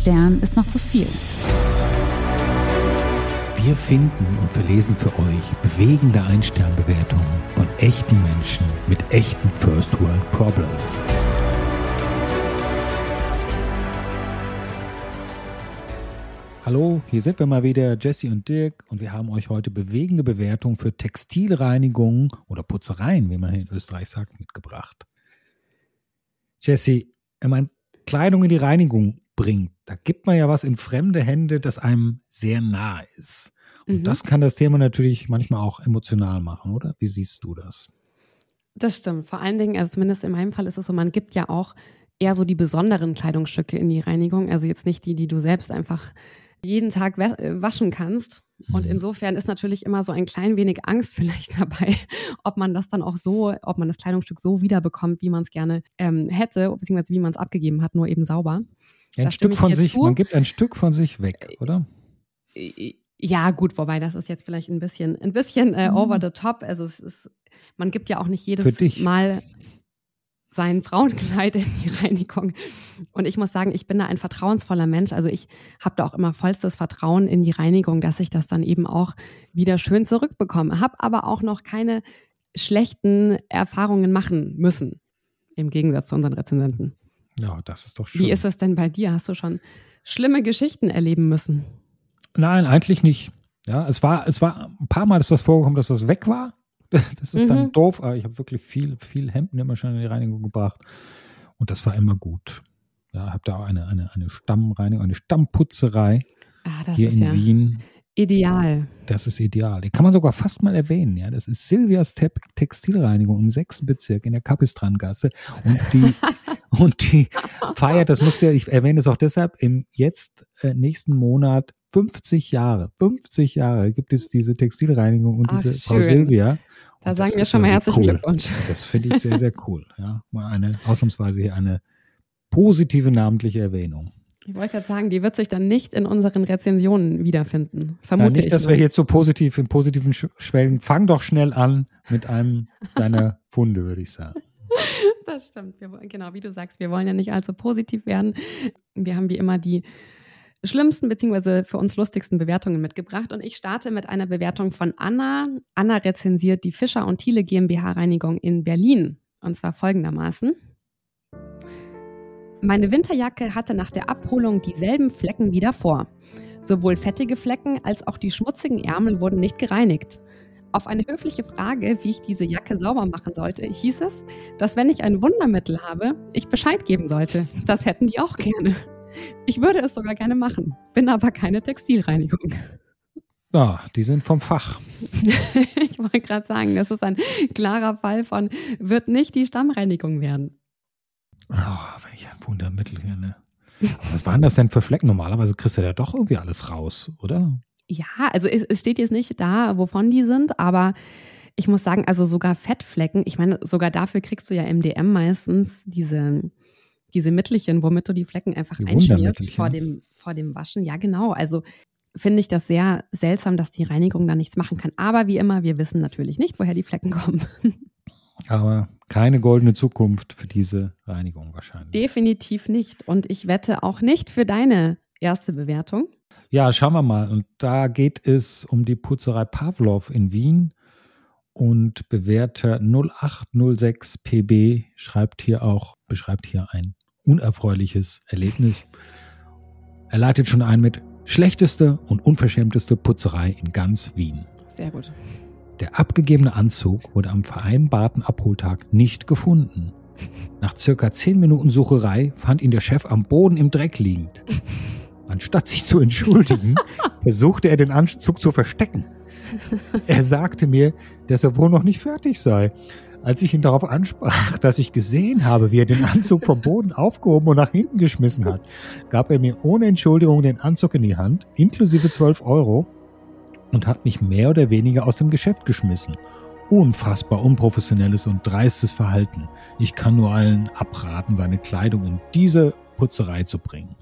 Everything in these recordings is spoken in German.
Stern ist noch zu viel. Wir finden und verlesen für euch bewegende Ein-Stern-Bewertungen von echten Menschen mit echten First World Problems. Hallo, hier sind wir mal wieder, Jesse und Dirk, und wir haben euch heute bewegende Bewertungen für Textilreinigungen oder Putzereien, wie man hier in Österreich sagt, mitgebracht. Jesse, wenn man Kleidung in die Reinigung bringt, da gibt man ja was in fremde Hände, das einem sehr nah ist. Und mhm. das kann das Thema natürlich manchmal auch emotional machen, oder? Wie siehst du das? Das stimmt. Vor allen Dingen, also zumindest in meinem Fall ist es so, man gibt ja auch eher so die besonderen Kleidungsstücke in die Reinigung. Also jetzt nicht die, die du selbst einfach jeden Tag waschen kannst. Und mhm. insofern ist natürlich immer so ein klein wenig Angst vielleicht dabei, ob man das dann auch so, ob man das Kleidungsstück so wiederbekommt, wie man es gerne ähm, hätte, beziehungsweise wie man es abgegeben hat, nur eben sauber. Ja, ein Stück von sich, zu. man gibt ein Stück von sich weg, oder? Äh, ja, gut, wobei das ist jetzt vielleicht ein bisschen, ein bisschen äh, over the top. Also es ist, man gibt ja auch nicht jedes Mal sein Frauenkleid in die Reinigung. Und ich muss sagen, ich bin da ein vertrauensvoller Mensch. Also ich habe da auch immer vollstes Vertrauen in die Reinigung, dass ich das dann eben auch wieder schön zurückbekomme. Habe aber auch noch keine schlechten Erfahrungen machen müssen, im Gegensatz zu unseren Rezensenten. Ja, das ist doch schön. Wie ist es denn bei dir? Hast du schon schlimme Geschichten erleben müssen? Nein, eigentlich nicht. Ja, es war, es war ein paar Mal ist das vorgekommen, dass was weg war. Das ist mhm. dann doof, aber ich habe wirklich viel, viel Hemden immer schon in die Reinigung gebracht. Und das war immer gut. Ja, habe da auch eine, eine, eine Stammreinigung, eine Stammputzerei ah, hier in ja Wien. Ideal. Das ist ideal. Die kann man sogar fast mal erwähnen. Ja, das ist Silvias Te Textilreinigung im sechsten Bezirk in der Kapistrangasse. Und die, und die feiert, das muss ja, ich erwähne es auch deshalb, im jetzt äh, nächsten Monat 50 Jahre, 50 Jahre gibt es diese Textilreinigung und Ach, diese schön. Frau Silvia. Da sagen wir schon mal herzlichen cool. Glückwunsch. Das finde ich sehr, sehr cool. Ja, mal eine, ausnahmsweise hier eine positive namentliche Erwähnung. Ich wollte gerade sagen, die wird sich dann nicht in unseren Rezensionen wiederfinden. Vermute ja, nicht, ich. dass mal. wir hier zu positiv, in positiven Schwellen. Fang doch schnell an mit einem deiner Funde, würde ich sagen. Das stimmt. Wir, genau, wie du sagst, wir wollen ja nicht allzu positiv werden. Wir haben wie immer die schlimmsten beziehungsweise für uns lustigsten Bewertungen mitgebracht und ich starte mit einer Bewertung von Anna. Anna rezensiert die Fischer und Thiele GmbH Reinigung in Berlin und zwar folgendermaßen. Meine Winterjacke hatte nach der Abholung dieselben Flecken wie davor. Sowohl fettige Flecken als auch die schmutzigen Ärmel wurden nicht gereinigt. Auf eine höfliche Frage, wie ich diese Jacke sauber machen sollte, hieß es, dass wenn ich ein Wundermittel habe, ich Bescheid geben sollte. Das hätten die auch gerne. Ich würde es sogar gerne machen, bin aber keine Textilreinigung. Ja, die sind vom Fach. ich wollte gerade sagen, das ist ein klarer Fall von, wird nicht die Stammreinigung werden. Oh, wenn ich ein Wundermittel kenne. Was waren das denn für Flecken? Normalerweise kriegst du ja doch irgendwie alles raus, oder? Ja, also es, es steht jetzt nicht da, wovon die sind, aber ich muss sagen, also sogar Fettflecken, ich meine, sogar dafür kriegst du ja MDM meistens diese diese Mittelchen, womit du die Flecken einfach die einschmierst vor dem, vor dem Waschen. Ja, genau. Also finde ich das sehr seltsam, dass die Reinigung da nichts machen kann. Aber wie immer, wir wissen natürlich nicht, woher die Flecken kommen. Aber keine goldene Zukunft für diese Reinigung wahrscheinlich. Definitiv nicht. Und ich wette auch nicht für deine erste Bewertung. Ja, schauen wir mal. Und da geht es um die Putzerei Pavlov in Wien. Und Bewerter 0806 PB schreibt hier auch, beschreibt hier ein unerfreuliches Erlebnis. Er leitet schon ein mit schlechteste und unverschämteste Putzerei in ganz Wien. Sehr gut. Der abgegebene Anzug wurde am vereinbarten Abholtag nicht gefunden. Nach circa zehn Minuten Sucherei fand ihn der Chef am Boden im Dreck liegend. Anstatt sich zu entschuldigen, versuchte er den Anzug zu verstecken. Er sagte mir, dass er wohl noch nicht fertig sei als ich ihn darauf ansprach, dass ich gesehen habe, wie er den Anzug vom Boden aufgehoben und nach hinten geschmissen hat, gab er mir ohne Entschuldigung den Anzug in die Hand, inklusive 12 Euro, und hat mich mehr oder weniger aus dem Geschäft geschmissen. Unfassbar unprofessionelles und dreistes Verhalten. Ich kann nur allen abraten, seine Kleidung in diese Putzerei zu bringen.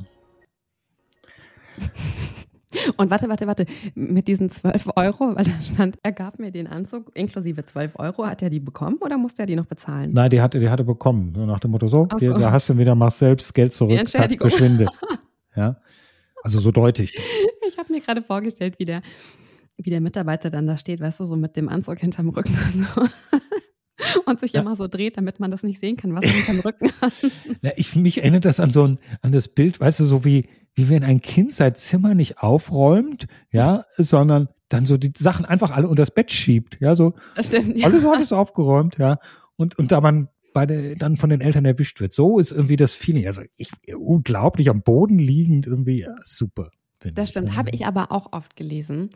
Und warte, warte, warte, mit diesen 12 Euro, weil da stand, er gab mir den Anzug inklusive 12 Euro, hat er die bekommen oder musste er die noch bezahlen? Nein, die hatte, die hatte bekommen. So nach dem Motto, so, so. da hast du wieder, mach selbst Geld zurück, verschwinde. Ja. Also so deutlich. Ich habe mir gerade vorgestellt, wie der, wie der Mitarbeiter dann da steht, weißt du, so mit dem Anzug hinterm Rücken und, so. und sich ja. immer so dreht, damit man das nicht sehen kann, was er hinterm Rücken hat. Ja, ich, mich erinnert das an so ein, an das Bild, weißt du, so wie, wie wenn ein Kind sein Zimmer nicht aufräumt, ja, sondern dann so die Sachen einfach alle unter das Bett schiebt, ja, so. Das stimmt, ja. Alles, alles aufgeräumt, ja. Und, und da man beide dann von den Eltern erwischt wird. So ist irgendwie das Feeling. Also ich, unglaublich am Boden liegend, irgendwie ja, super. Das stimmt, habe ich aber auch oft gelesen,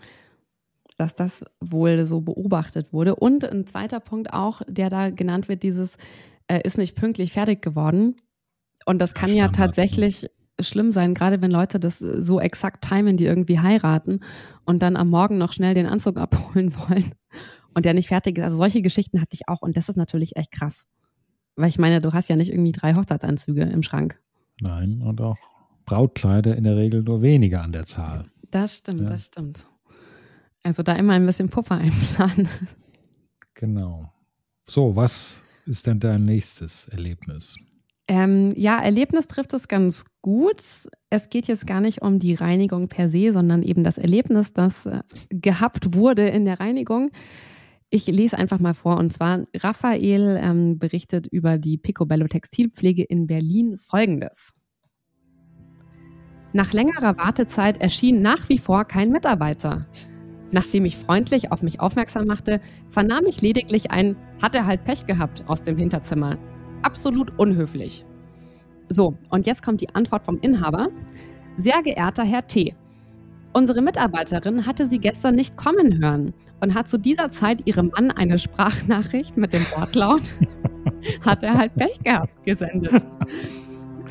dass das wohl so beobachtet wurde. Und ein zweiter Punkt auch, der da genannt wird, dieses äh, ist nicht pünktlich fertig geworden. Und das kann ja, ja tatsächlich schlimm sein, gerade wenn Leute das so exakt timen, die irgendwie heiraten und dann am Morgen noch schnell den Anzug abholen wollen und der nicht fertig ist. Also solche Geschichten hatte ich auch und das ist natürlich echt krass. Weil ich meine, du hast ja nicht irgendwie drei Hochzeitsanzüge im Schrank. Nein, und auch Brautkleider in der Regel nur weniger an der Zahl. Das stimmt, ja. das stimmt. Also da immer ein bisschen Puffer einplanen. Genau. So, was ist denn dein nächstes Erlebnis? Ähm, ja, Erlebnis trifft es ganz gut. Es geht jetzt gar nicht um die Reinigung per se, sondern eben das Erlebnis, das äh, gehabt wurde in der Reinigung. Ich lese einfach mal vor. Und zwar, Raphael ähm, berichtet über die Picobello Textilpflege in Berlin folgendes. Nach längerer Wartezeit erschien nach wie vor kein Mitarbeiter. Nachdem ich freundlich auf mich aufmerksam machte, vernahm ich lediglich ein Hat er halt Pech gehabt aus dem Hinterzimmer. Absolut unhöflich. So, und jetzt kommt die Antwort vom Inhaber. Sehr geehrter Herr T., Unsere Mitarbeiterin hatte sie gestern nicht kommen hören und hat zu dieser Zeit ihrem Mann eine Sprachnachricht mit dem Wortlaut hat er halt Pech gehabt gesendet.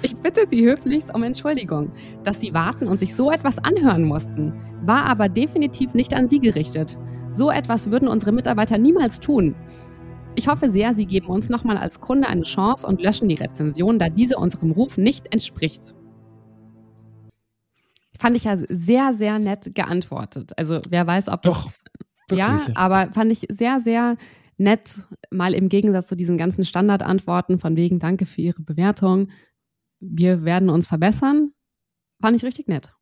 Ich bitte Sie höflichst um Entschuldigung, dass Sie warten und sich so etwas anhören mussten, war aber definitiv nicht an Sie gerichtet. So etwas würden unsere Mitarbeiter niemals tun. Ich hoffe sehr, Sie geben uns nochmal als Kunde eine Chance und löschen die Rezension, da diese unserem Ruf nicht entspricht fand ich ja sehr, sehr nett geantwortet. Also wer weiß, ob das. Doch, ja, aber fand ich sehr, sehr nett, mal im Gegensatz zu diesen ganzen Standardantworten von wegen Danke für Ihre Bewertung. Wir werden uns verbessern. Fand ich richtig nett.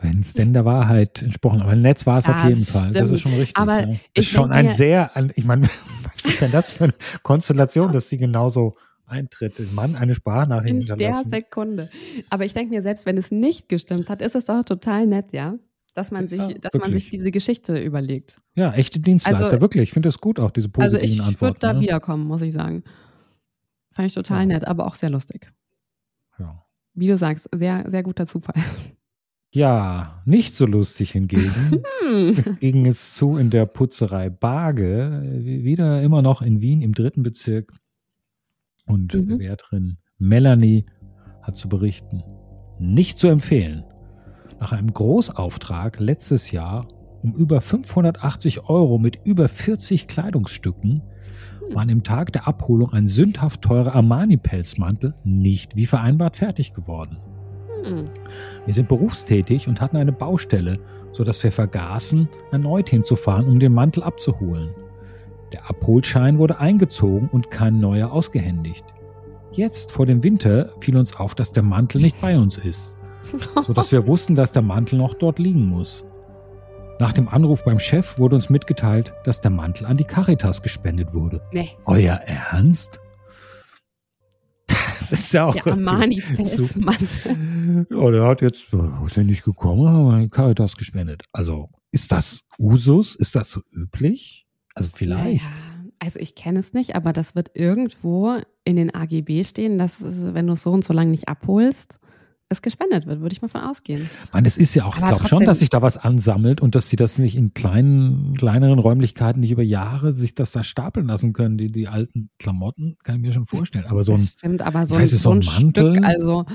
Wenn es denn der Wahrheit entsprochen, aber im Netz war es ja, auf jeden Fall. Stimmt. Das ist schon richtig. Aber ja. ist schon ein sehr, ich meine, was ist denn das für eine Konstellation, dass sie genauso eintritt, Mann eine Sprachnachricht In hinterlassen. der Sekunde. Aber ich denke mir, selbst wenn es nicht gestimmt hat, ist es doch total nett, ja? Dass man sich, ja, dass man sich diese Geschichte überlegt. Ja, echte Dienstleister, also, wirklich. Ich finde das gut, auch diese positiven also ich Antworten. Ich würde da ne? wiederkommen, muss ich sagen. Fand ich total ja. nett, aber auch sehr lustig. Ja. Wie du sagst, sehr, sehr guter Zufall. Ja, nicht so lustig hingegen ging es zu in der Putzerei Barge, wieder immer noch in Wien im dritten Bezirk. Und mhm. Bewerterin Melanie hat zu berichten, nicht zu empfehlen. Nach einem Großauftrag letztes Jahr um über 580 Euro mit über 40 Kleidungsstücken hm. war an dem Tag der Abholung ein sündhaft teurer Armani-Pelzmantel nicht wie vereinbart fertig geworden. Hm. Wir sind berufstätig und hatten eine Baustelle, sodass wir vergaßen, erneut hinzufahren, um den Mantel abzuholen. Der Abholschein wurde eingezogen und kein neuer ausgehändigt. Jetzt vor dem Winter fiel uns auf, dass der Mantel nicht bei uns ist, sodass wir wussten, dass der Mantel noch dort liegen muss. Nach dem Anruf beim Chef wurde uns mitgeteilt, dass der Mantel an die Caritas gespendet wurde. Nee. Euer Ernst? Das ist ja auch. Der Armani Ja, der hat jetzt, ist ja nicht gekommen, haben wir die Caritas gespendet. Also, ist das Usus? Ist das so üblich? Also vielleicht. Ja, also ich kenne es nicht, aber das wird irgendwo in den AGB stehen, dass es, wenn du es so und so lange nicht abholst, es gespendet wird, würde ich mal von ausgehen. Man, es ist ja auch, ich glaube schon, dass sich da was ansammelt und dass sie das nicht in kleinen, kleineren Räumlichkeiten nicht über Jahre sich das da stapeln lassen können, die, die alten Klamotten, kann ich mir schon vorstellen. Aber so ein, das stimmt, aber so, ein, so ein, Mantel, Stück, also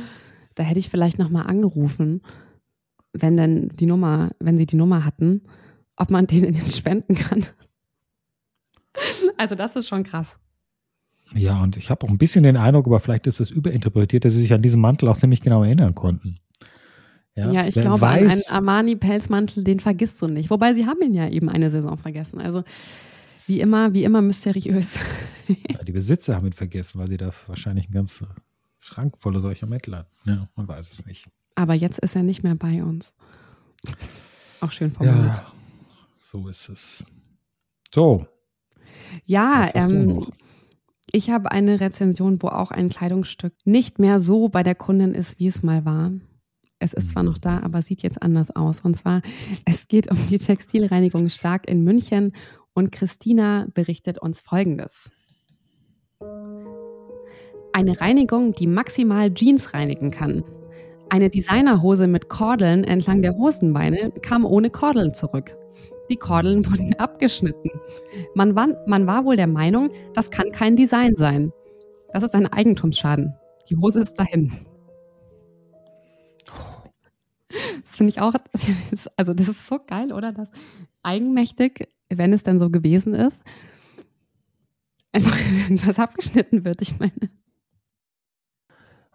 da hätte ich vielleicht nochmal angerufen, wenn denn die Nummer, wenn sie die Nummer hatten, ob man denen jetzt spenden kann. Also das ist schon krass. Ja, und ich habe auch ein bisschen den Eindruck, aber vielleicht ist es überinterpretiert, dass sie sich an diesen Mantel auch ziemlich genau erinnern konnten. Ja, ja ich glaube, an einen Armani-Pelzmantel, den vergisst du nicht. Wobei sie haben ihn ja eben eine Saison vergessen. Also wie immer, wie immer mysteriös. Ja, die Besitzer haben ihn vergessen, weil sie da wahrscheinlich ein ganz Schrank voller solcher Mettler. Ja, man weiß es nicht. Aber jetzt ist er nicht mehr bei uns. Auch schön formuliert. Ja, so ist es. So. Ja, ähm, ich habe eine Rezension, wo auch ein Kleidungsstück nicht mehr so bei der Kundin ist, wie es mal war. Es ist zwar noch da, aber sieht jetzt anders aus. Und zwar, es geht um die Textilreinigung Stark in München und Christina berichtet uns Folgendes. Eine Reinigung, die maximal Jeans reinigen kann. Eine Designerhose mit Kordeln entlang der Hosenbeine kam ohne Kordeln zurück. Die Kordeln wurden abgeschnitten. Man war, man war wohl der Meinung, das kann kein Design sein. Das ist ein Eigentumsschaden. Die Hose ist dahin. Das finde ich auch, also das ist so geil, oder? Das eigenmächtig, wenn es denn so gewesen ist, einfach irgendwas abgeschnitten wird, ich meine.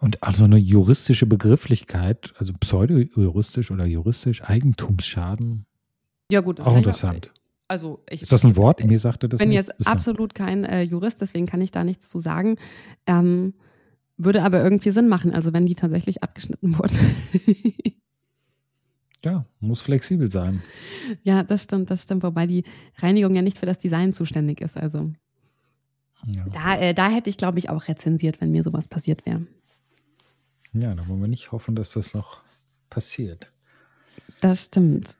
Und also eine juristische Begrifflichkeit, also pseudo-juristisch oder juristisch, Eigentumsschaden. Ja, gut, das auch interessant. also ich, ist das ein Wort? Mir sagte das. Ich bin nicht. jetzt absolut kein äh, Jurist, deswegen kann ich da nichts zu sagen. Ähm, würde aber irgendwie Sinn machen, also wenn die tatsächlich abgeschnitten wurden. Ja, muss flexibel sein. Ja, das stimmt, das stimmt. Wobei die Reinigung ja nicht für das Design zuständig ist. Also ja. da, äh, da hätte ich, glaube ich, auch rezensiert, wenn mir sowas passiert wäre. Ja, da wollen wir nicht hoffen, dass das noch passiert. Das stimmt.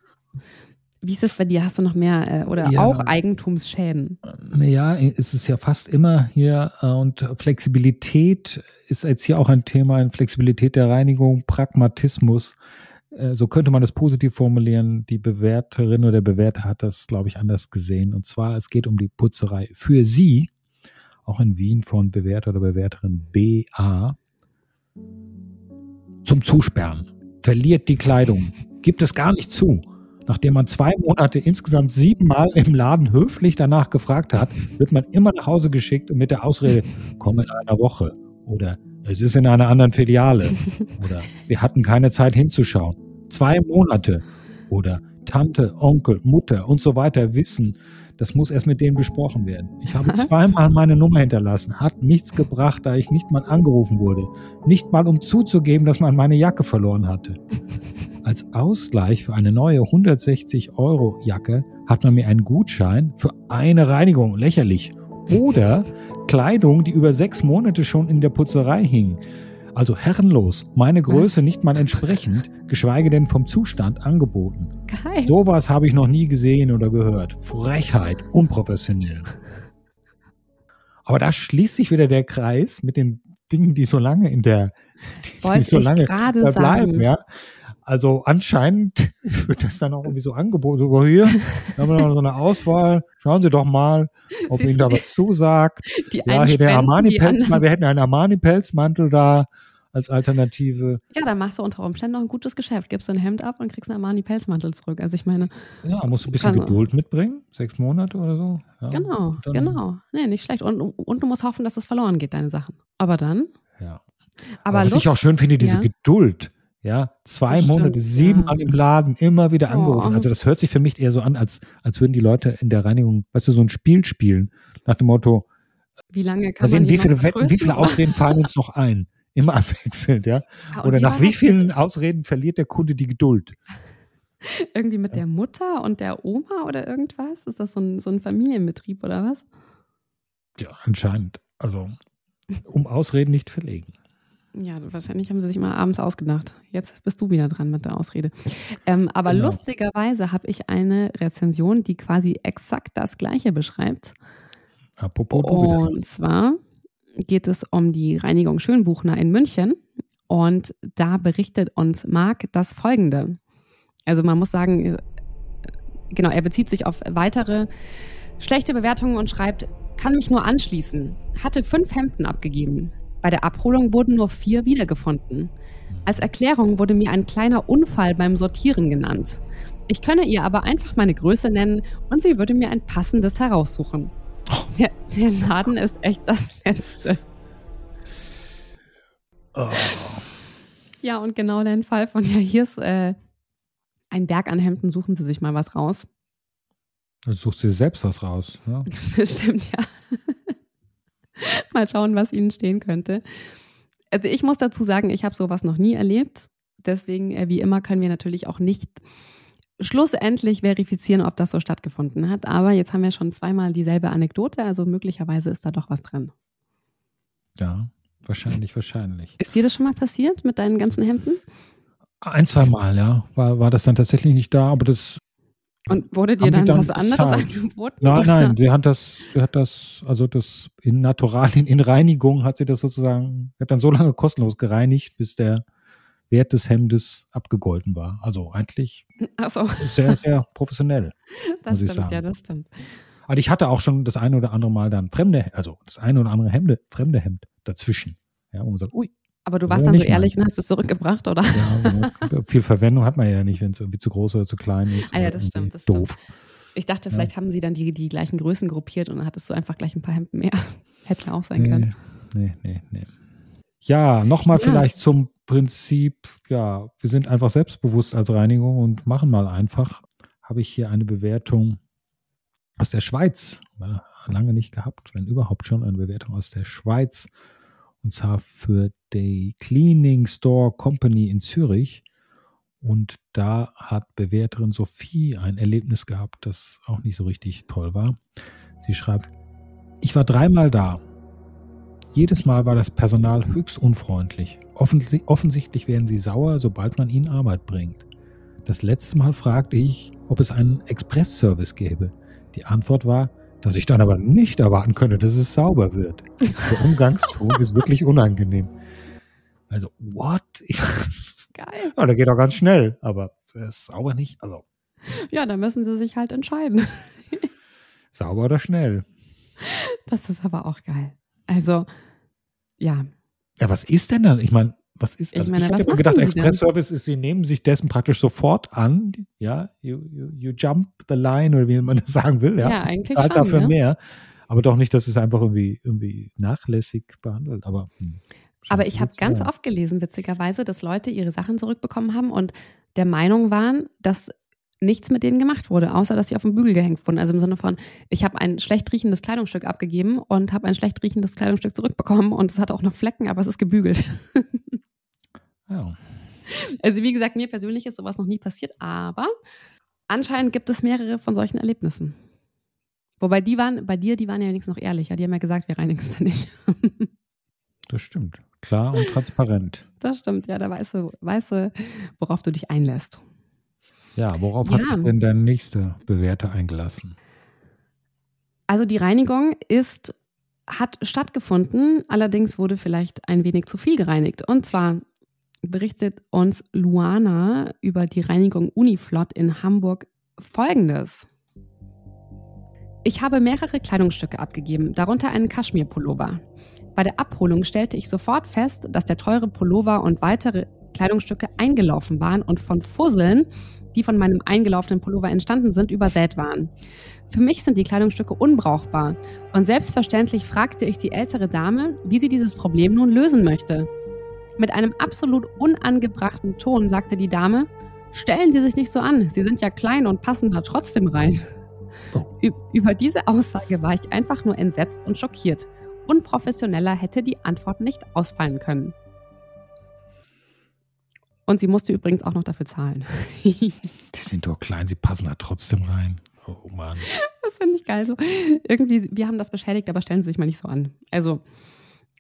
Wie ist es bei dir? Hast du noch mehr äh, oder ja, auch Eigentumsschäden? Ja, es ist ja fast immer hier äh, und Flexibilität ist jetzt hier auch ein Thema, Flexibilität der Reinigung, Pragmatismus. Äh, so könnte man das positiv formulieren. Die Bewerterin oder der Bewerter hat das, glaube ich, anders gesehen. Und zwar, es geht um die Putzerei für sie, auch in Wien von Bewerter oder Bewerterin BA, zum Zusperren. Verliert die Kleidung, gibt es gar nicht zu. Nachdem man zwei Monate insgesamt siebenmal im Laden höflich danach gefragt hat, wird man immer nach Hause geschickt und mit der Ausrede, komm in einer Woche oder es ist in einer anderen Filiale. Oder wir hatten keine Zeit hinzuschauen. Zwei Monate. Oder Tante, Onkel, Mutter und so weiter wissen, das muss erst mit denen besprochen werden. Ich habe zweimal meine Nummer hinterlassen, hat nichts gebracht, da ich nicht mal angerufen wurde. Nicht mal um zuzugeben, dass man meine Jacke verloren hatte. Als Ausgleich für eine neue 160 Euro Jacke hat man mir einen Gutschein für eine Reinigung, lächerlich, oder Kleidung, die über sechs Monate schon in der Putzerei hing. Also herrenlos, meine Größe Was? nicht mal entsprechend, geschweige denn vom Zustand angeboten. Geil. Sowas habe ich noch nie gesehen oder gehört. Frechheit, unprofessionell. Aber da schließt sich wieder der Kreis mit den Dingen, die so lange in der, die, die so lange bleiben, sagen. ja. Also anscheinend wird das dann auch irgendwie so angeboten. So, hier haben wir noch so eine Auswahl. Schauen Sie doch mal, ob Ihnen da was zusagt. Die ja, hier der Armani-Pelzmantel. Wir hätten einen Armani-Pelzmantel da als Alternative. Ja, dann machst du unter Umständen noch ein gutes Geschäft. Gibst ein Hemd ab und kriegst einen Armani-Pelzmantel zurück. Also ich meine. Ja, musst du ein bisschen Geduld mitbringen. Sechs Monate oder so. Ja, genau, genau. Nee, nicht schlecht. Und, und du musst hoffen, dass es verloren geht, deine Sachen. Aber dann. Ja. Aber, Aber was Lust, ich auch schön finde, diese ja. Geduld. Ja, zwei Monate, siebenmal ja. im Laden, immer wieder angerufen. Oh. Also das hört sich für mich eher so an, als, als würden die Leute in der Reinigung, weißt du, so ein Spiel spielen. Nach dem Motto, wie lange kann sehen, man wie viele Wetten, wie viele Ausreden fallen uns noch ein? Immer abwechselnd, ja. ja Oder nach wie vielen Ausreden verliert der Kunde die Geduld? Irgendwie mit ja. der Mutter und der Oma oder irgendwas? Ist das so ein, so ein Familienbetrieb oder was? Ja, anscheinend. Also, um Ausreden nicht verlegen. Ja, wahrscheinlich haben sie sich mal abends ausgedacht. Jetzt bist du wieder dran mit der Ausrede. Ähm, aber genau. lustigerweise habe ich eine Rezension, die quasi exakt das Gleiche beschreibt. Apropos Und wieder. zwar geht es um die Reinigung Schönbuchner in München. Und da berichtet uns Marc das Folgende. Also man muss sagen, äh, genau, er bezieht sich auf weitere schlechte Bewertungen und schreibt, kann mich nur anschließen. Hatte fünf Hemden abgegeben. Bei der Abholung wurden nur vier wiedergefunden. Als Erklärung wurde mir ein kleiner Unfall beim Sortieren genannt. Ich könne ihr aber einfach meine Größe nennen und sie würde mir ein passendes heraussuchen. Der, der Laden ist echt das Letzte. Oh. Ja, und genau dein Fall von, ja, hier ist äh, ein Berg an Hemden, suchen Sie sich mal was raus. Dann sucht sie selbst was raus. Ja? Stimmt, ja. Mal schauen, was ihnen stehen könnte. Also ich muss dazu sagen, ich habe sowas noch nie erlebt. Deswegen, äh, wie immer, können wir natürlich auch nicht schlussendlich verifizieren, ob das so stattgefunden hat. Aber jetzt haben wir schon zweimal dieselbe Anekdote, also möglicherweise ist da doch was drin. Ja, wahrscheinlich, wahrscheinlich. Ist dir das schon mal passiert mit deinen ganzen Hemden? Ein, zwei Mal, ja. War, war das dann tatsächlich nicht da, aber das. Und wurde dir dann, dann, was anderes angeboten? Nein, nein, sie hat das, sie hat das, also das in Naturalien, in Reinigung hat sie das sozusagen, hat dann so lange kostenlos gereinigt, bis der Wert des Hemdes abgegolten war. Also eigentlich so. sehr, sehr professionell. Das stimmt, ja, das stimmt. Aber ich hatte auch schon das eine oder andere Mal dann fremde, also das eine oder andere Hemde, fremde Hemd dazwischen. Ja, wo man sagt, ui. Aber du warst dann so ehrlich und hast es zurückgebracht, oder? Ja, viel Verwendung hat man ja nicht, wenn es irgendwie zu groß oder zu klein ist. Ah ja, das stimmt, das doof. stimmt. Ich dachte, vielleicht ja. haben sie dann die, die gleichen Größen gruppiert und dann hattest du einfach gleich ein paar Hemden mehr. Hätte auch sein nee, können. Nee, nee, nee. Ja, nochmal ja. vielleicht zum Prinzip, ja, wir sind einfach selbstbewusst als Reinigung und machen mal einfach. Habe ich hier eine Bewertung aus der Schweiz, lange nicht gehabt, wenn überhaupt schon eine Bewertung aus der Schweiz, und zwar für die Cleaning Store Company in Zürich. Und da hat Bewerterin Sophie ein Erlebnis gehabt, das auch nicht so richtig toll war. Sie schreibt, ich war dreimal da jedes Mal war das Personal höchst unfreundlich. offensichtlich werden sie sauer, sobald man ihnen Arbeit bringt. Das letzte Mal fragte ich, ob es einen Express-Service gäbe. Die Antwort war, dass ich dann aber nicht erwarten könnte, dass es sauber wird. Der Umgangston ist wirklich unangenehm. Also, what? Geil. Ja, der geht auch ganz schnell, aber ist sauber nicht. Also. Ja, da müssen sie sich halt entscheiden. sauber oder schnell. Das ist aber auch geil. Also, ja. Ja, was ist denn dann? Ich meine, was ist also ich meine, ich hätte gedacht, Express-Service ist, sie nehmen sich dessen praktisch sofort an, ja, you, you, you jump the line oder wie man das sagen will, ja. Ja, eigentlich Zahlt schon, dafür ja. mehr, aber doch nicht, dass es einfach irgendwie, irgendwie nachlässig behandelt, aber. Hm, aber ich habe ganz oft gelesen, witzigerweise, dass Leute ihre Sachen zurückbekommen haben und der Meinung waren, dass nichts mit denen gemacht wurde, außer dass sie auf dem Bügel gehängt wurden. Also im Sinne von, ich habe ein schlecht riechendes Kleidungsstück abgegeben und habe ein schlecht riechendes Kleidungsstück zurückbekommen und es hat auch noch Flecken, aber es ist gebügelt. Ja. Also wie gesagt, mir persönlich ist sowas noch nie passiert, aber anscheinend gibt es mehrere von solchen Erlebnissen. Wobei die waren, bei dir, die waren ja wenigstens noch ehrlicher. Die haben ja gesagt, wir reinigen es nicht. das stimmt. Klar und transparent. Das stimmt, ja, da weißt du, weißt du, worauf du dich einlässt. Ja, worauf ja. hat sich denn dein nächster Bewerter eingelassen? Also die Reinigung ist, hat stattgefunden, allerdings wurde vielleicht ein wenig zu viel gereinigt. Und zwar berichtet uns Luana über die Reinigung Uniflot in Hamburg folgendes. Ich habe mehrere Kleidungsstücke abgegeben, darunter einen Kaschmirpullover. Bei der Abholung stellte ich sofort fest, dass der teure Pullover und weitere Kleidungsstücke eingelaufen waren und von Fusseln, die von meinem eingelaufenen Pullover entstanden sind, übersät waren. Für mich sind die Kleidungsstücke unbrauchbar und selbstverständlich fragte ich die ältere Dame, wie sie dieses Problem nun lösen möchte. Mit einem absolut unangebrachten Ton sagte die Dame, Stellen Sie sich nicht so an, Sie sind ja klein und passen da trotzdem rein. Oh. Über diese Aussage war ich einfach nur entsetzt und schockiert. Unprofessioneller hätte die Antwort nicht ausfallen können. Und sie musste übrigens auch noch dafür zahlen. die sind doch klein, sie passen da trotzdem rein. Oh Mann. Das finde ich geil. So, irgendwie, wir haben das beschädigt, aber stellen Sie sich mal nicht so an. Also,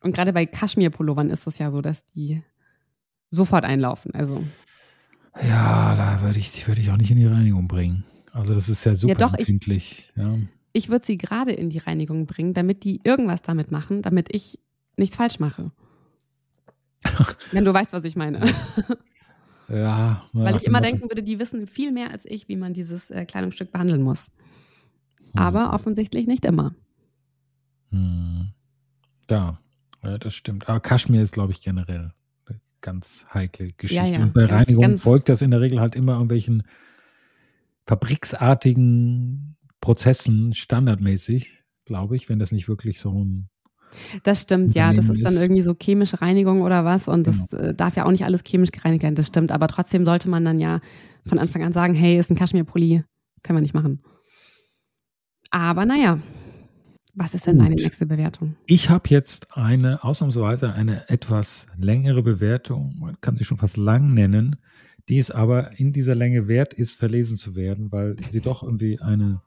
und gerade bei Kaschmir-Pullovern ist es ja so, dass die sofort einlaufen. Also. Ja, da würde ich, würd ich auch nicht in die Reinigung bringen. Also, das ist ja super ja, doch, empfindlich. Ich, ja. ich würde sie gerade in die Reinigung bringen, damit die irgendwas damit machen, damit ich nichts falsch mache. Wenn du weißt, was ich meine. Ja. Weil ich immer denken würde, die wissen viel mehr als ich, wie man dieses äh, Kleidungsstück behandeln muss. Hm. Aber offensichtlich nicht immer. Hm. Ja, ja, das stimmt. Aber Kaschmir ist, glaube ich, generell eine ganz heikle Geschichte. Ja, ja. Und bei ganz, Reinigung ganz folgt das in der Regel halt immer irgendwelchen fabriksartigen Prozessen standardmäßig, glaube ich, wenn das nicht wirklich so ein das stimmt, ja. Das ist dann irgendwie so chemische Reinigung oder was und das genau. Äh, darf ja auch nicht alles chemisch gereinigt werden, das stimmt. Aber trotzdem sollte man dann ja von Anfang an sagen, hey, ist ein Kaschmirpulli, können wir nicht machen. Aber naja, Was ist denn deine nächste Bewertung? Ich habe jetzt eine, ausnahmsweise eine etwas längere Bewertung, man kann sie schon fast lang nennen, die es aber in dieser Länge wert ist, verlesen zu werden, weil sie doch irgendwie eine,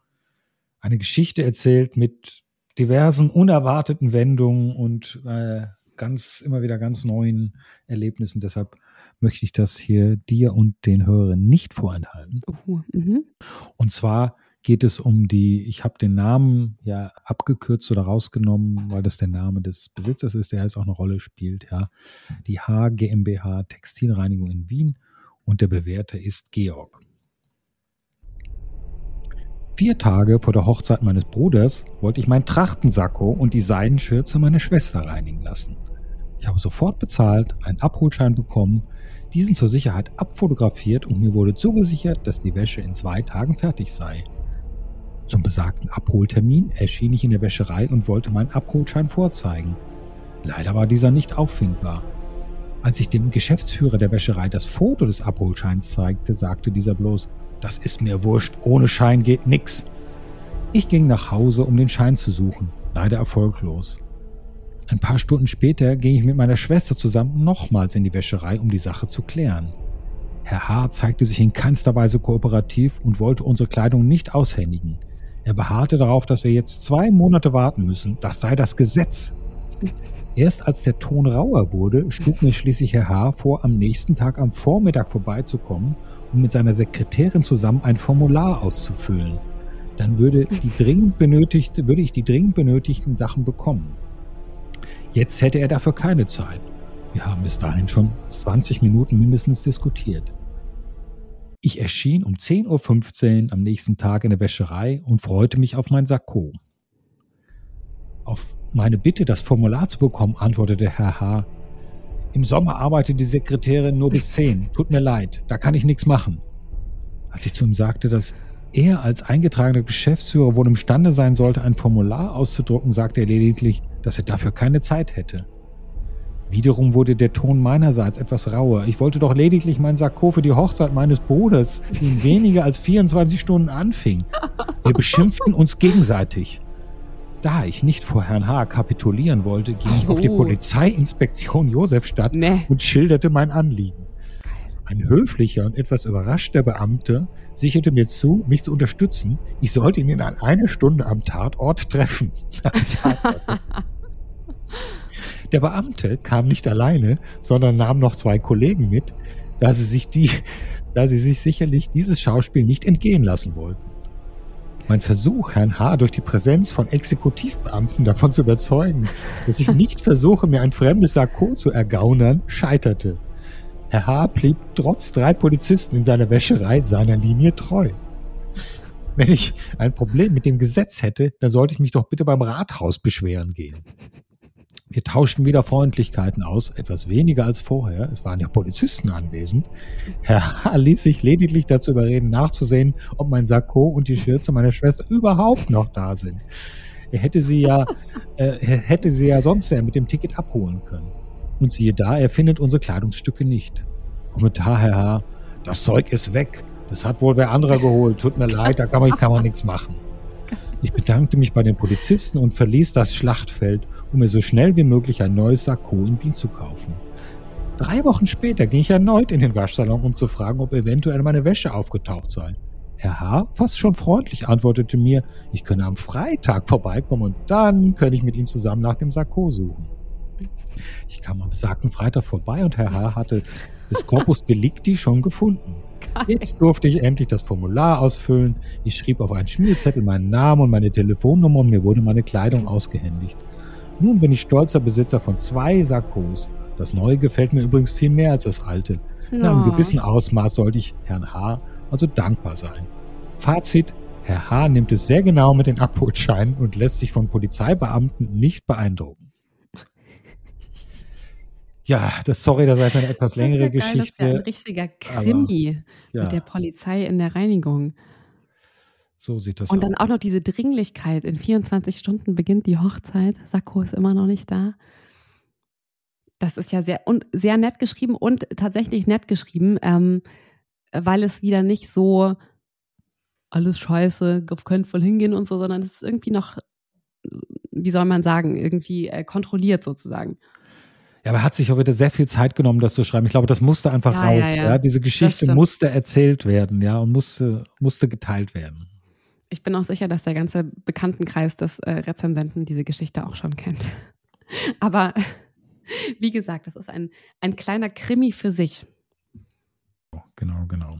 eine Geschichte erzählt mit diversen unerwarteten Wendungen und äh, ganz, immer wieder ganz neuen Erlebnissen. Deshalb möchte ich das hier dir und den Hörern nicht vorenthalten. Uh. Und zwar geht es um die, ich habe den Namen ja abgekürzt oder rausgenommen, weil das der Name des Besitzers ist, der jetzt auch eine Rolle spielt, ja. Die H GmbH Textilreinigung in Wien und der Bewerter ist Georg. Vier Tage vor der Hochzeit meines Bruders wollte ich mein Trachtensacko und die Seidenschürze meiner Schwester reinigen lassen. Ich habe sofort bezahlt, einen Abholschein bekommen, diesen zur Sicherheit abfotografiert und mir wurde zugesichert, dass die Wäsche in zwei Tagen fertig sei. Zum besagten Abholtermin erschien ich in der Wäscherei und wollte meinen Abholschein vorzeigen. Leider war dieser nicht auffindbar. Als ich dem Geschäftsführer der Wäscherei das Foto des Abholscheins zeigte, sagte dieser bloß, das ist mir wurscht, ohne Schein geht nix. Ich ging nach Hause, um den Schein zu suchen, leider erfolglos. Ein paar Stunden später ging ich mit meiner Schwester zusammen nochmals in die Wäscherei, um die Sache zu klären. Herr H. zeigte sich in keinster Weise kooperativ und wollte unsere Kleidung nicht aushändigen. Er beharrte darauf, dass wir jetzt zwei Monate warten müssen. Das sei das Gesetz. Erst als der Ton rauer wurde, schlug mir schließlich Herr H. vor, am nächsten Tag am Vormittag vorbeizukommen, um mit seiner Sekretärin zusammen ein Formular auszufüllen. Dann würde, die dringend benötigte, würde ich die dringend benötigten Sachen bekommen. Jetzt hätte er dafür keine Zeit. Wir haben bis dahin schon 20 Minuten mindestens diskutiert. Ich erschien um 10.15 Uhr am nächsten Tag in der Wäscherei und freute mich auf mein Sakko. Auf meine Bitte, das Formular zu bekommen, antwortete Herr H. Im Sommer arbeitet die Sekretärin nur bis 10. Tut mir leid, da kann ich nichts machen. Als ich zu ihm sagte, dass er als eingetragener Geschäftsführer wohl imstande sein sollte, ein Formular auszudrucken, sagte er lediglich, dass er dafür keine Zeit hätte. Wiederum wurde der Ton meinerseits etwas rauer. Ich wollte doch lediglich mein Sakko für die Hochzeit meines Bruders, die in weniger als 24 Stunden anfing. Wir beschimpften uns gegenseitig. Da ich nicht vor Herrn H. kapitulieren wollte, ging ich oh. auf die oh. Polizeiinspektion Josefstadt nee. und schilderte mein Anliegen. Ein höflicher und etwas überraschter Beamter sicherte mir zu, mich zu unterstützen. Ich sollte ihn in einer Stunde am Tatort treffen. Der Beamte kam nicht alleine, sondern nahm noch zwei Kollegen mit, da sie sich die, da sie sich sicherlich dieses Schauspiel nicht entgehen lassen wollten. Mein Versuch, Herrn H. durch die Präsenz von Exekutivbeamten davon zu überzeugen, dass ich nicht versuche, mir ein fremdes Sakko zu ergaunern, scheiterte. Herr H. blieb trotz drei Polizisten in seiner Wäscherei seiner Linie treu. Wenn ich ein Problem mit dem Gesetz hätte, dann sollte ich mich doch bitte beim Rathaus beschweren gehen. Wir tauschten wieder Freundlichkeiten aus, etwas weniger als vorher. Es waren ja Polizisten anwesend. Herr H. ließ sich lediglich dazu überreden, nachzusehen, ob mein Sakko und die Schürze meiner Schwester überhaupt noch da sind. Er hätte sie ja, äh, hätte sie ja sonst wer mit dem Ticket abholen können. Und siehe da, er findet unsere Kleidungsstücke nicht. Kommentar, Herr H. Das Zeug ist weg. Das hat wohl wer anderer geholt. Tut mir leid, da kann man, kann man nichts machen. Ich bedankte mich bei den Polizisten und verließ das Schlachtfeld, um mir so schnell wie möglich ein neues Sakko in Wien zu kaufen. Drei Wochen später ging ich erneut in den Waschsalon, um zu fragen, ob eventuell meine Wäsche aufgetaucht sei. Herr H., fast schon freundlich, antwortete mir, ich könne am Freitag vorbeikommen und dann könne ich mit ihm zusammen nach dem Sakko suchen. Ich kam am besagten Freitag vorbei und Herr H. hatte das Corpus Delicti schon gefunden. Jetzt durfte ich endlich das Formular ausfüllen. Ich schrieb auf einen Schmierzettel meinen Namen und meine Telefonnummer und mir wurde meine Kleidung ausgehändigt. Nun bin ich stolzer Besitzer von zwei Sakkos. Das neue gefällt mir übrigens viel mehr als das alte. In einem gewissen Ausmaß sollte ich Herrn H. also dankbar sein. Fazit, Herr H. nimmt es sehr genau mit den Abholscheinen und lässt sich von Polizeibeamten nicht beeindrucken. Ja, das sorry, das war jetzt eine etwas längere das Geschichte. das ist ja ein richtiger Krimi aber, ja. mit der Polizei in der Reinigung. So sieht das aus. Und dann auch noch diese Dringlichkeit. In 24 Stunden beginnt die Hochzeit. Sakko ist immer noch nicht da. Das ist ja sehr, und sehr nett geschrieben und tatsächlich nett geschrieben, ähm, weil es wieder nicht so alles scheiße, keinen Fall hingehen und so, sondern es ist irgendwie noch wie soll man sagen, irgendwie äh, kontrolliert sozusagen. Ja, aber er hat sich auch wieder sehr viel Zeit genommen, das zu schreiben. Ich glaube, das musste einfach ja, raus. Ja, ja. ja, Diese Geschichte musste erzählt werden, ja, und musste, musste geteilt werden. Ich bin auch sicher, dass der ganze Bekanntenkreis des äh, Rezensenten diese Geschichte auch schon kennt. aber wie gesagt, das ist ein, ein kleiner Krimi für sich. Genau, genau.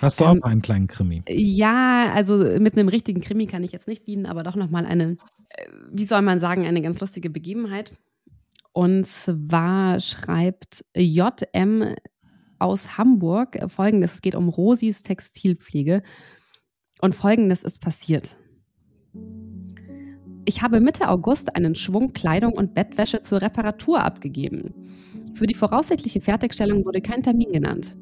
Hast du ähm, auch einen kleinen Krimi? Ja, also mit einem richtigen Krimi kann ich jetzt nicht dienen, aber doch nochmal eine, äh, wie soll man sagen, eine ganz lustige Begebenheit. Und zwar schreibt JM aus Hamburg folgendes: Es geht um Rosis Textilpflege. Und folgendes ist passiert. Ich habe Mitte August einen Schwung Kleidung und Bettwäsche zur Reparatur abgegeben. Für die voraussichtliche Fertigstellung wurde kein Termin genannt.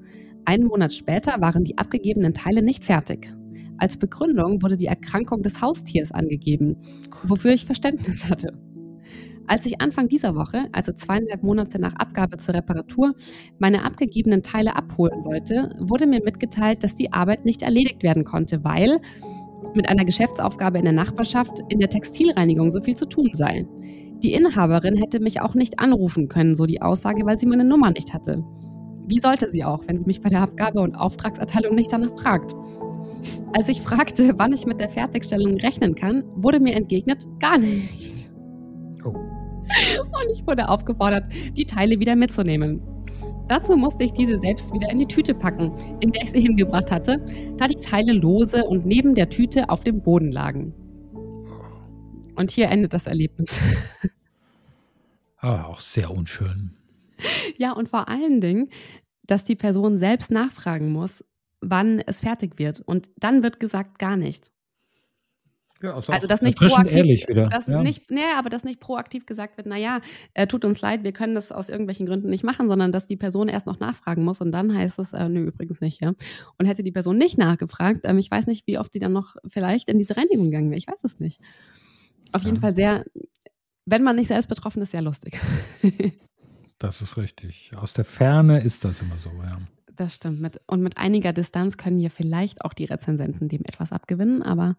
Einen Monat später waren die abgegebenen Teile nicht fertig. Als Begründung wurde die Erkrankung des Haustiers angegeben, wofür ich Verständnis hatte. Als ich Anfang dieser Woche, also zweieinhalb Monate nach Abgabe zur Reparatur, meine abgegebenen Teile abholen wollte, wurde mir mitgeteilt, dass die Arbeit nicht erledigt werden konnte, weil mit einer Geschäftsaufgabe in der Nachbarschaft in der Textilreinigung so viel zu tun sei. Die Inhaberin hätte mich auch nicht anrufen können, so die Aussage, weil sie meine Nummer nicht hatte. Wie sollte sie auch, wenn sie mich bei der Abgabe und Auftragserteilung nicht danach fragt? Als ich fragte, wann ich mit der Fertigstellung rechnen kann, wurde mir entgegnet, gar nicht. Und ich wurde aufgefordert, die Teile wieder mitzunehmen. Dazu musste ich diese selbst wieder in die Tüte packen, in der ich sie hingebracht hatte, da die Teile lose und neben der Tüte auf dem Boden lagen. Und hier endet das Erlebnis. Ah, auch sehr unschön. Ja, und vor allen Dingen, dass die Person selbst nachfragen muss, wann es fertig wird. Und dann wird gesagt, gar nichts. Ja, also, also das nicht proaktiv, ehrlich wieder. Das ja. nicht, nee, aber dass nicht proaktiv gesagt wird, naja, äh, tut uns leid, wir können das aus irgendwelchen Gründen nicht machen, sondern dass die Person erst noch nachfragen muss und dann heißt es, äh, nö, übrigens nicht, ja. Und hätte die Person nicht nachgefragt, ähm, ich weiß nicht, wie oft sie dann noch vielleicht in diese Reinigung gegangen wäre, ich weiß es nicht. Auf ja. jeden Fall sehr, wenn man nicht selbst betroffen ist, sehr lustig. das ist richtig. Aus der Ferne ist das immer so, ja. Das stimmt. Mit, und mit einiger Distanz können ja vielleicht auch die Rezensenten dem etwas abgewinnen, aber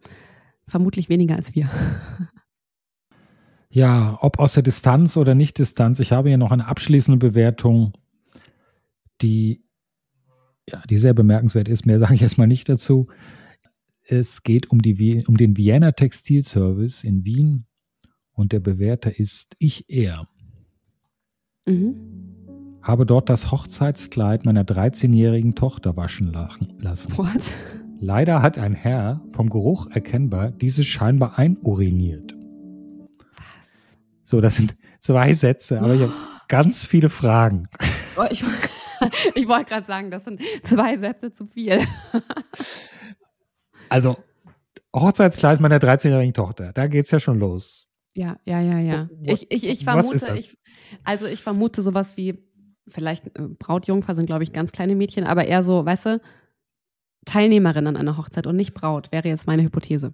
vermutlich weniger als wir. Ja, ob aus der Distanz oder nicht Distanz. Ich habe hier noch eine abschließende Bewertung, die, ja, die sehr bemerkenswert ist. Mehr sage ich erstmal nicht dazu. Es geht um, die, um den Vienna Textilservice in Wien und der Bewerter ist ich er. Mhm. Habe dort das Hochzeitskleid meiner 13-jährigen Tochter waschen lassen. What? Leider hat ein Herr, vom Geruch erkennbar, dieses scheinbar einuriniert. Was? So, das sind zwei Sätze, aber ich habe ganz viele Fragen. Oh, ich, ich wollte gerade sagen, das sind zwei Sätze zu viel. Also, Hochzeitskleid meiner 13-jährigen Tochter, da geht's ja schon los. Ja, ja, ja, ja. Ich, ich, ich vermute, ich, also ich vermute sowas wie, vielleicht äh, Brautjungfer sind, glaube ich, ganz kleine Mädchen, aber eher so, weißt du, Teilnehmerin an einer Hochzeit und nicht Braut, wäre jetzt meine Hypothese.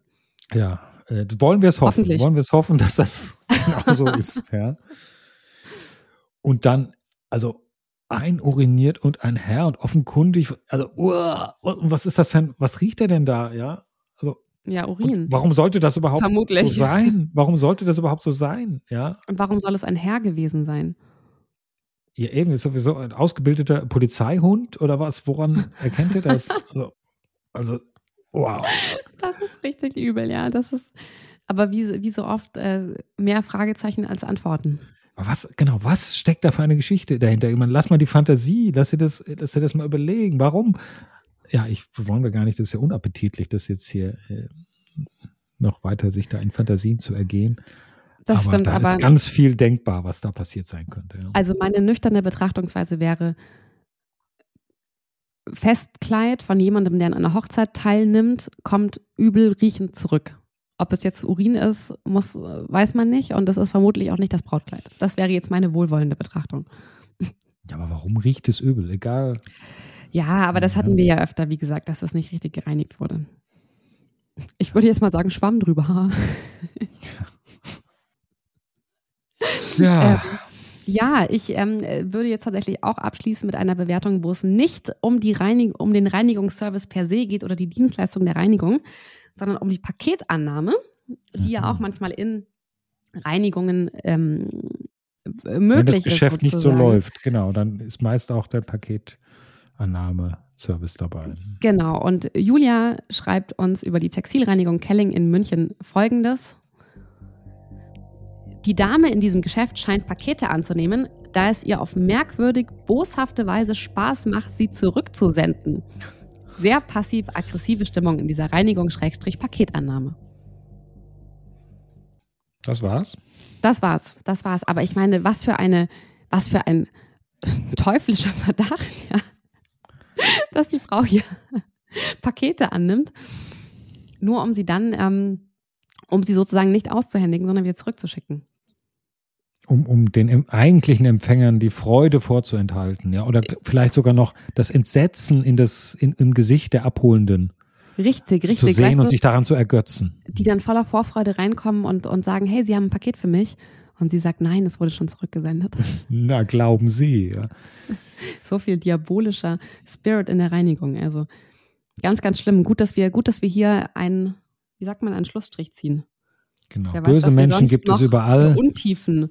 Ja, äh, wollen wir es hoffen. Wollen wir es hoffen, dass das genau so ist. Ja. Und dann, also einuriniert und ein Herr und offenkundig, also, und was ist das denn, was riecht er denn da, ja? Also, ja, Urin. Warum sollte das überhaupt Vermutlich. so sein? Warum sollte das überhaupt so sein, ja? Und warum soll es ein Herr gewesen sein? Ja, eben, ist sowieso ein ausgebildeter Polizeihund oder was? Woran erkennt ihr das? also, also, wow. Das ist richtig übel, ja. Das ist, aber wie, wie so oft äh, mehr Fragezeichen als Antworten. Aber was, genau, was steckt da für eine Geschichte dahinter? Ich meine, lass mal die Fantasie, lass dir das, lass dir das mal überlegen. Warum? Ja, ich wollen wir gar nicht, das ist ja unappetitlich, das jetzt hier äh, noch weiter sich da in Fantasien zu ergehen. Das aber stimmt, da aber. ist ganz viel denkbar, was da passiert sein könnte. Ja. Also meine nüchterne Betrachtungsweise wäre, Festkleid von jemandem, der an einer Hochzeit teilnimmt, kommt übel riechend zurück. Ob es jetzt Urin ist, muss, weiß man nicht. Und das ist vermutlich auch nicht das Brautkleid. Das wäre jetzt meine wohlwollende Betrachtung. Ja, aber warum riecht es übel? Egal. Ja, aber das hatten wir ja öfter, wie gesagt, dass das nicht richtig gereinigt wurde. Ich würde jetzt mal sagen, Schwamm drüber. Ja. Ähm, ja, ich ähm, würde jetzt tatsächlich auch abschließen mit einer Bewertung, wo es nicht um, die Reinig um den Reinigungsservice per se geht oder die Dienstleistung der Reinigung, sondern um die Paketannahme, die mhm. ja auch manchmal in Reinigungen ähm, möglich Wenn das Geschäft nicht so läuft, genau, dann ist meist auch der Paketannahme-Service dabei. Genau, und Julia schreibt uns über die Textilreinigung Kelling in München folgendes. Die Dame in diesem Geschäft scheint Pakete anzunehmen, da es ihr auf merkwürdig boshafte Weise Spaß macht, sie zurückzusenden. Sehr passiv-aggressive Stimmung in dieser Reinigung-Paketannahme. Das war's? Das war's, das war's. Aber ich meine, was für eine, was für ein teuflischer Verdacht, ja, dass die Frau hier Pakete annimmt, nur um sie dann, ähm, um sie sozusagen nicht auszuhändigen, sondern wieder zurückzuschicken um, um den eigentlichen Empfängern die Freude vorzuenthalten, ja, oder vielleicht sogar noch das Entsetzen in das, in, im Gesicht der Abholenden. Richtig, richtig. Zu sehen weißt und sich daran zu ergötzen. Die dann voller Vorfreude reinkommen und, und sagen, hey, Sie haben ein Paket für mich. Und sie sagt, nein, es wurde schon zurückgesendet. Na, glauben Sie, ja. So viel diabolischer Spirit in der Reinigung. Also ganz, ganz schlimm. Gut, dass wir, gut, dass wir hier einen, wie sagt man, einen Schlussstrich ziehen. Genau. Böse Menschen gibt es überall. Untiefen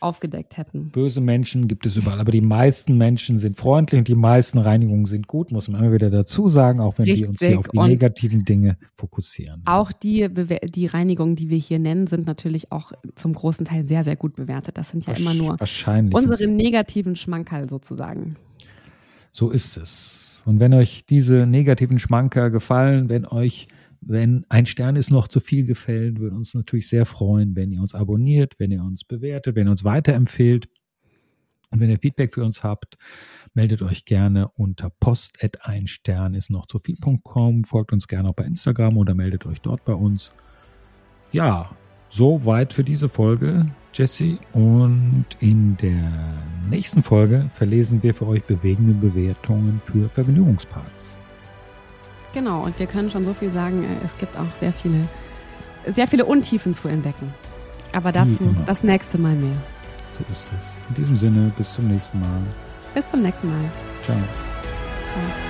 aufgedeckt hätten. Böse Menschen gibt es überall, aber die meisten Menschen sind freundlich und die meisten Reinigungen sind gut, muss man immer wieder dazu sagen, auch wenn Richtig. wir uns hier auf die und negativen Dinge fokussieren. Auch die, die Reinigungen, die wir hier nennen, sind natürlich auch zum großen Teil sehr, sehr gut bewertet. Das sind ja immer nur unsere negativen Schmankerl sozusagen. So ist es. Und wenn euch diese negativen Schmankerl gefallen, wenn euch wenn ein Stern ist noch zu viel gefällt, würde uns natürlich sehr freuen, wenn ihr uns abonniert, wenn ihr uns bewertet, wenn ihr uns weiterempfehlt. Und wenn ihr Feedback für uns habt, meldet euch gerne unter post at ein Stern ist noch zu viel.com. Folgt uns gerne auch bei Instagram oder meldet euch dort bei uns. Ja, soweit für diese Folge, Jesse. Und in der nächsten Folge verlesen wir für euch bewegende Bewertungen für Vergnügungsparks. Genau, und wir können schon so viel sagen, äh, es gibt auch sehr viele, sehr viele Untiefen zu entdecken. Aber dazu das nächste Mal mehr. So ist es. In diesem Sinne, bis zum nächsten Mal. Bis zum nächsten Mal. Ciao. Ciao.